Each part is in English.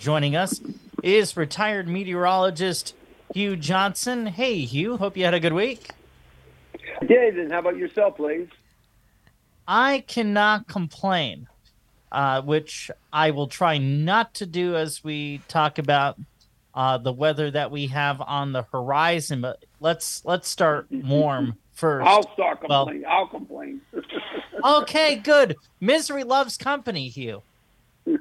Joining us is retired meteorologist Hugh Johnson. Hey, Hugh, hope you had a good week. Did, and how about yourself, please? I cannot complain, uh, which I will try not to do as we talk about uh, the weather that we have on the horizon. But let's let's start warm first. I'll start complaining. Well, I'll complain. okay, good. Misery loves company, Hugh.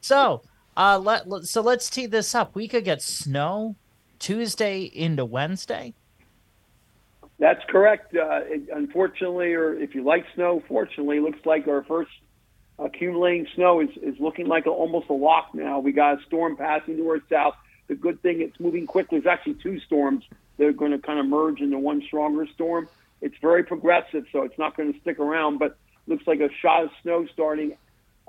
so, uh, let, let so let's tee this up. We could get snow Tuesday into Wednesday. That's correct. Uh, it, unfortunately, or if you like snow, fortunately, it looks like our first accumulating snow is, is looking like a, almost a lock now. We got a storm passing to our south. The good thing, it's moving quickly. There's actually two storms that are going to kind of merge into one stronger storm. It's very progressive, so it's not going to stick around, but looks like a shot of snow starting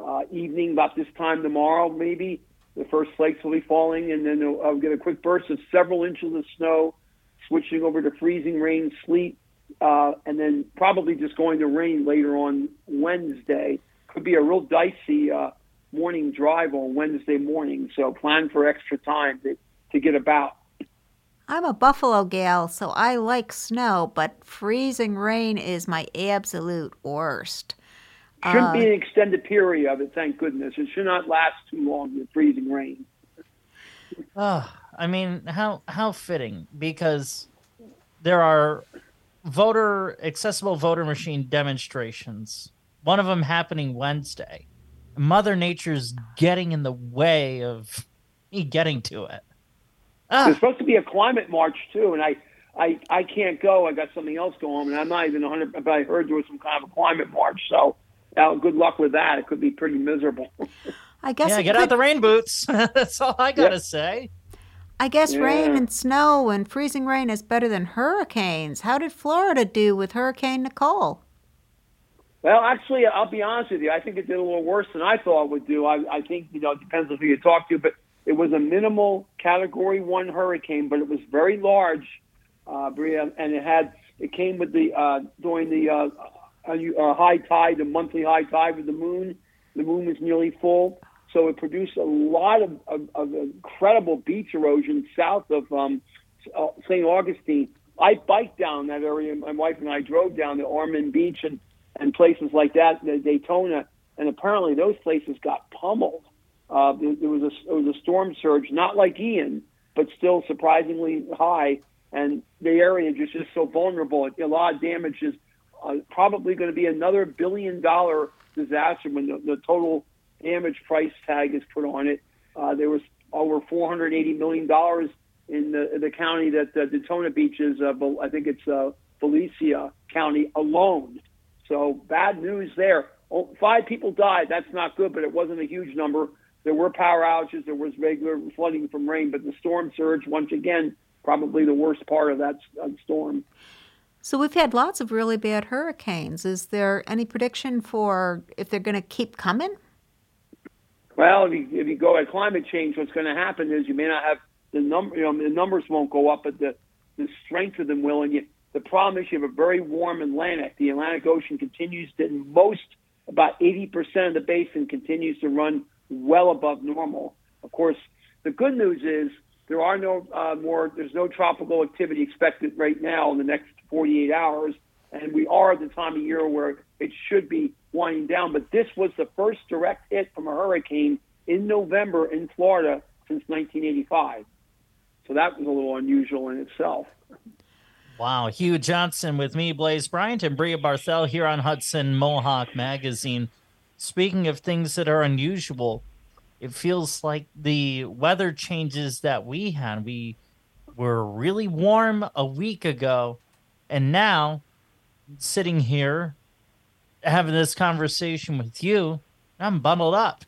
uh, evening about this time tomorrow, maybe. The first flakes will be falling, and then I'll get a quick burst of several inches of snow, switching over to freezing rain, sleet, uh, and then probably just going to rain later on Wednesday could be a real dicey uh, morning drive on Wednesday morning. So plan for extra time to, to get about. I'm a Buffalo gal, so I like snow, but freezing rain is my absolute worst. Shouldn't uh, be an extended period of it, thank goodness. It should not last too long, the freezing rain. Oh, I mean, how how fitting because there are voter accessible voter machine demonstrations one of them happening Wednesday. Mother Nature's getting in the way of me getting to it. Ah. There's supposed to be a climate march too, and I, I, I can't go. I got something else going, and I'm not even 100. But I heard there was some kind of a climate march, so uh, good luck with that. It could be pretty miserable. I guess. Yeah, get could... out the rain boots. That's all I gotta yep. say. I guess yeah. rain and snow and freezing rain is better than hurricanes. How did Florida do with Hurricane Nicole? Well, actually, I'll be honest with you. I think it did a little worse than I thought it would do. I, I think, you know, it depends on who you talk to, but it was a minimal Category One hurricane, but it was very large, uh, Bria, and it had it came with the uh, during the uh, uh, high tide, the monthly high tide with the moon. The moon was nearly full, so it produced a lot of, of, of incredible beach erosion south of um, St. Augustine. I biked down that area. My wife and I drove down to Ormond Beach and and places like that, Daytona, and apparently those places got pummeled. Uh, there, there was a there was a storm surge, not like Ian, but still surprisingly high, and the area just is so vulnerable. A lot of damage is uh, probably going to be another billion dollar disaster when the, the total damage price tag is put on it. Uh, there was over 480 million dollars in the the county that uh, Daytona Beach is. Uh, I think it's uh, Volusia County alone. So bad news there. Oh, five people died. That's not good, but it wasn't a huge number. There were power outages. There was regular flooding from rain, but the storm surge, once again, probably the worst part of that storm. So we've had lots of really bad hurricanes. Is there any prediction for if they're going to keep coming? Well, if you, if you go at climate change, what's going to happen is you may not have the number. You know, the numbers won't go up, but the the strength of them will, and you the problem is you have a very warm Atlantic. The Atlantic Ocean continues to, most, about 80% of the basin continues to run well above normal. Of course, the good news is there are no uh, more, there's no tropical activity expected right now in the next 48 hours. And we are at the time of year where it should be winding down. But this was the first direct hit from a hurricane in November in Florida since 1985. So that was a little unusual in itself. Wow. Hugh Johnson with me, Blaze Bryant, and Bria Barthel here on Hudson Mohawk Magazine. Speaking of things that are unusual, it feels like the weather changes that we had. We were really warm a week ago, and now sitting here having this conversation with you, I'm bundled up.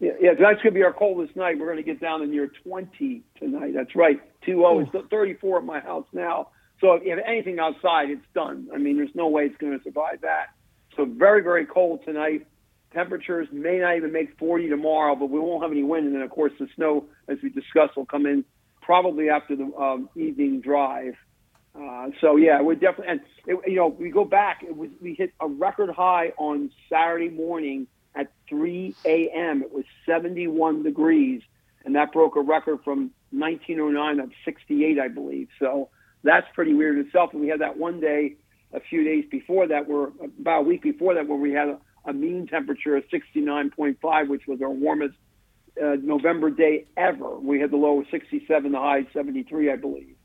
Yeah, yeah, that's going to be our coldest night. We're going to get down to near 20 tonight. That's right. 2 0. It's 34 at my house now. So if you have anything outside, it's done. I mean, there's no way it's going to survive that. So very, very cold tonight. Temperatures may not even make 40 tomorrow, but we won't have any wind. And then, of course, the snow, as we discussed, will come in probably after the um, evening drive. Uh, so yeah, we're definitely, and it, you know, we go back. It was we hit a record high on Saturday morning at 3 a.m. It was 71 degrees, and that broke a record from 1909 of 68, I believe. So that's pretty weird itself. And we had that one day a few days before that, were about a week before that, where we had a, a mean temperature of 69.5, which was our warmest uh, November day ever. We had the low of 67, the high 73, I believe.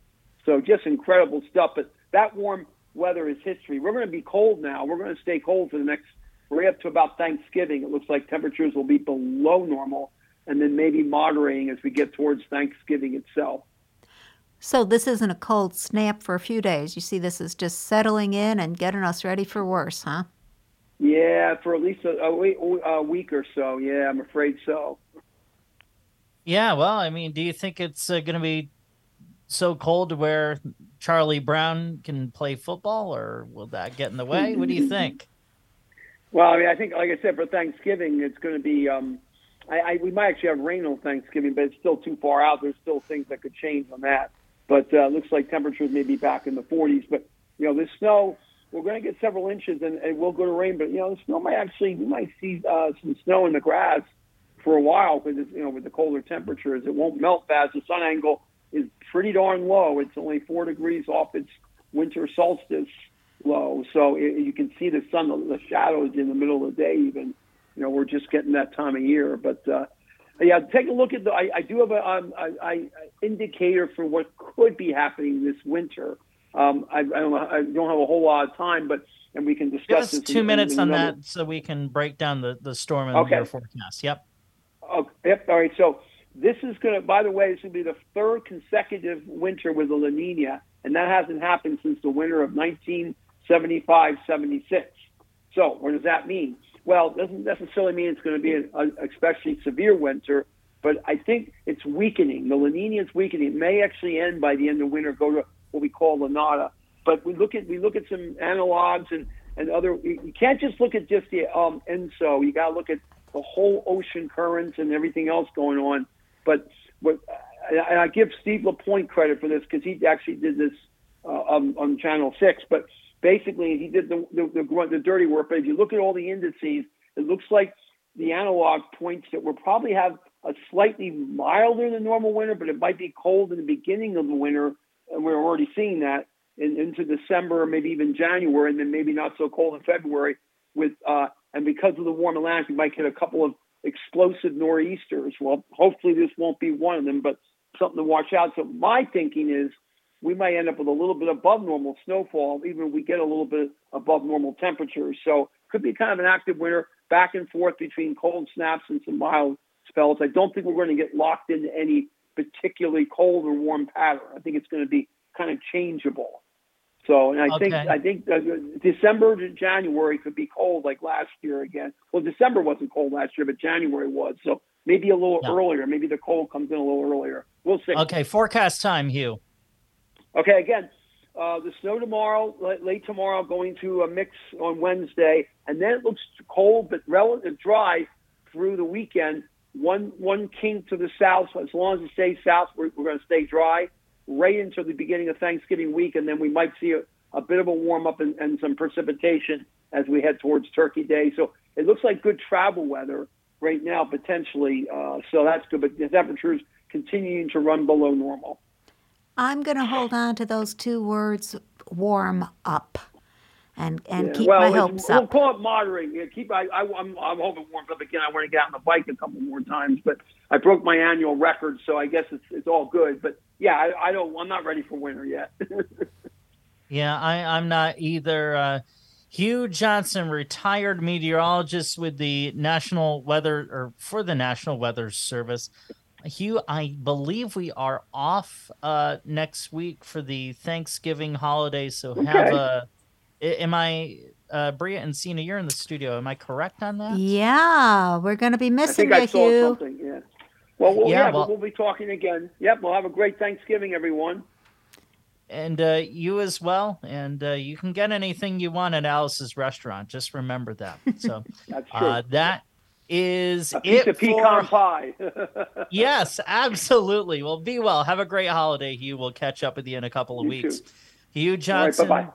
So just incredible stuff. But that warm weather is history. We're going to be cold now. We're going to stay cold for the next. We're up to about Thanksgiving. It looks like temperatures will be below normal, and then maybe moderating as we get towards Thanksgiving itself. So this isn't a cold snap for a few days. You see, this is just settling in and getting us ready for worse, huh? Yeah, for at least a, a, week, a week or so. Yeah, I'm afraid so. Yeah, well, I mean, do you think it's uh, going to be so cold to where Charlie Brown can play football, or will that get in the way? What do you think? Well, I mean, I think, like I said, for Thanksgiving, it's going to be. Um, I, I, we might actually have rain on Thanksgiving, but it's still too far out. There's still things that could change on that. But uh, looks like temperatures may be back in the 40s. But you know, the snow. We're going to get several inches, and it will go to rain. But you know, the snow might actually we might see uh, some snow in the grass for a while because it's you know with the colder temperatures, it won't melt fast. The sun angle is pretty darn low. It's only four degrees off its winter solstice low, so it, you can see the sun, the, the shadows in the middle of the day. Even you know we're just getting that time of year, but. uh yeah, take a look at the. I, I do have a, um, a, a indicator for what could be happening this winter. Um, I, I, don't, I don't have a whole lot of time, but and we can discuss. Give us two in, minutes in on another- that, so we can break down the the storm and Okay. the forecast. Yep. Oh, yep. All right. So this is going to, by the way, this will be the third consecutive winter with a La Nina, and that hasn't happened since the winter of 1975 76. So what does that mean? Well, it doesn't necessarily mean it's going to be an especially severe winter, but I think it's weakening. The La Nina is weakening. It may actually end by the end of winter, go to what we call La Nada. But we look at we look at some analogs and and other. You can't just look at just the um ENSO. You got to look at the whole ocean currents and everything else going on. But what and I give Steve Lapointe credit for this because he actually did this uh, on, on Channel Six. But basically, he did the the, the the dirty work. But if you look at all the indices, it looks like the analog points that we'll probably have a slightly milder than normal winter, but it might be cold in the beginning of the winter, and we're already seeing that in, into December maybe even January, and then maybe not so cold in February. With uh, and because of the warm Atlantic, we might get a couple of explosive nor'easters. Well, hopefully this won't be one of them, but something to watch out. So my thinking is we might end up with a little bit above normal snowfall, even if we get a little bit above normal temperatures. So could be kind of an active winter, back and forth between cold snaps and some mild spells. I don't think we're going to get locked into any particularly cold or warm pattern. I think it's going to be kind of changeable. So, and I think I think uh, December to January could be cold like last year again. Well, December wasn't cold last year, but January was. So maybe a little earlier. Maybe the cold comes in a little earlier. We'll see. Okay. Forecast time, Hugh. Okay, again, uh, the snow tomorrow, late, late tomorrow, going to a mix on Wednesday, and then it looks cold but relative dry through the weekend. One one kink to the south. So as long as it stays south, we're, we're going to stay dry right into the beginning of Thanksgiving week, and then we might see a, a bit of a warm up and, and some precipitation as we head towards Turkey Day. So it looks like good travel weather right now potentially. Uh, so that's good, but the temperatures continuing to run below normal. I'm going to hold on to those two words, warm up, and and Yeah, keep well, my it's- hopes we'll up. call it moderating. Yeah, keep. I, I, I'm, I'm hoping it warms up again. I want to get out on the bike a couple more times, but I broke my annual record, so I guess it's it's all good. But yeah, I, I don't. I'm not ready for winter yet. Yeah, I, I'm not either. Uh, Hugh Johnson, retired meteorologist with the National Weather or for the National Weather Service. Hugh, I believe we are off uh, next week for the Thanksgiving holiday. So have Okay. a. a- Am I, uh, Bria and Cena? You're in the studio. Am I correct on that? Yeah, we're going to be missing I missing think I you, saw something. Yeah. Well, well Yeah, yeah, well- we'll be talking again. Yep. We'll have a great Thanksgiving, everyone. and uh, you as well. And uh, you can get anything you want at Alice's restaurant. Just remember that. So That's true. uh, that is a piece it of pecan for. pie. Yes, absolutely. Well, be well. Have a great holiday, Hugh. We'll catch up with you in a couple of You weeks. too. Hugh All right. Johnson, Bye bye.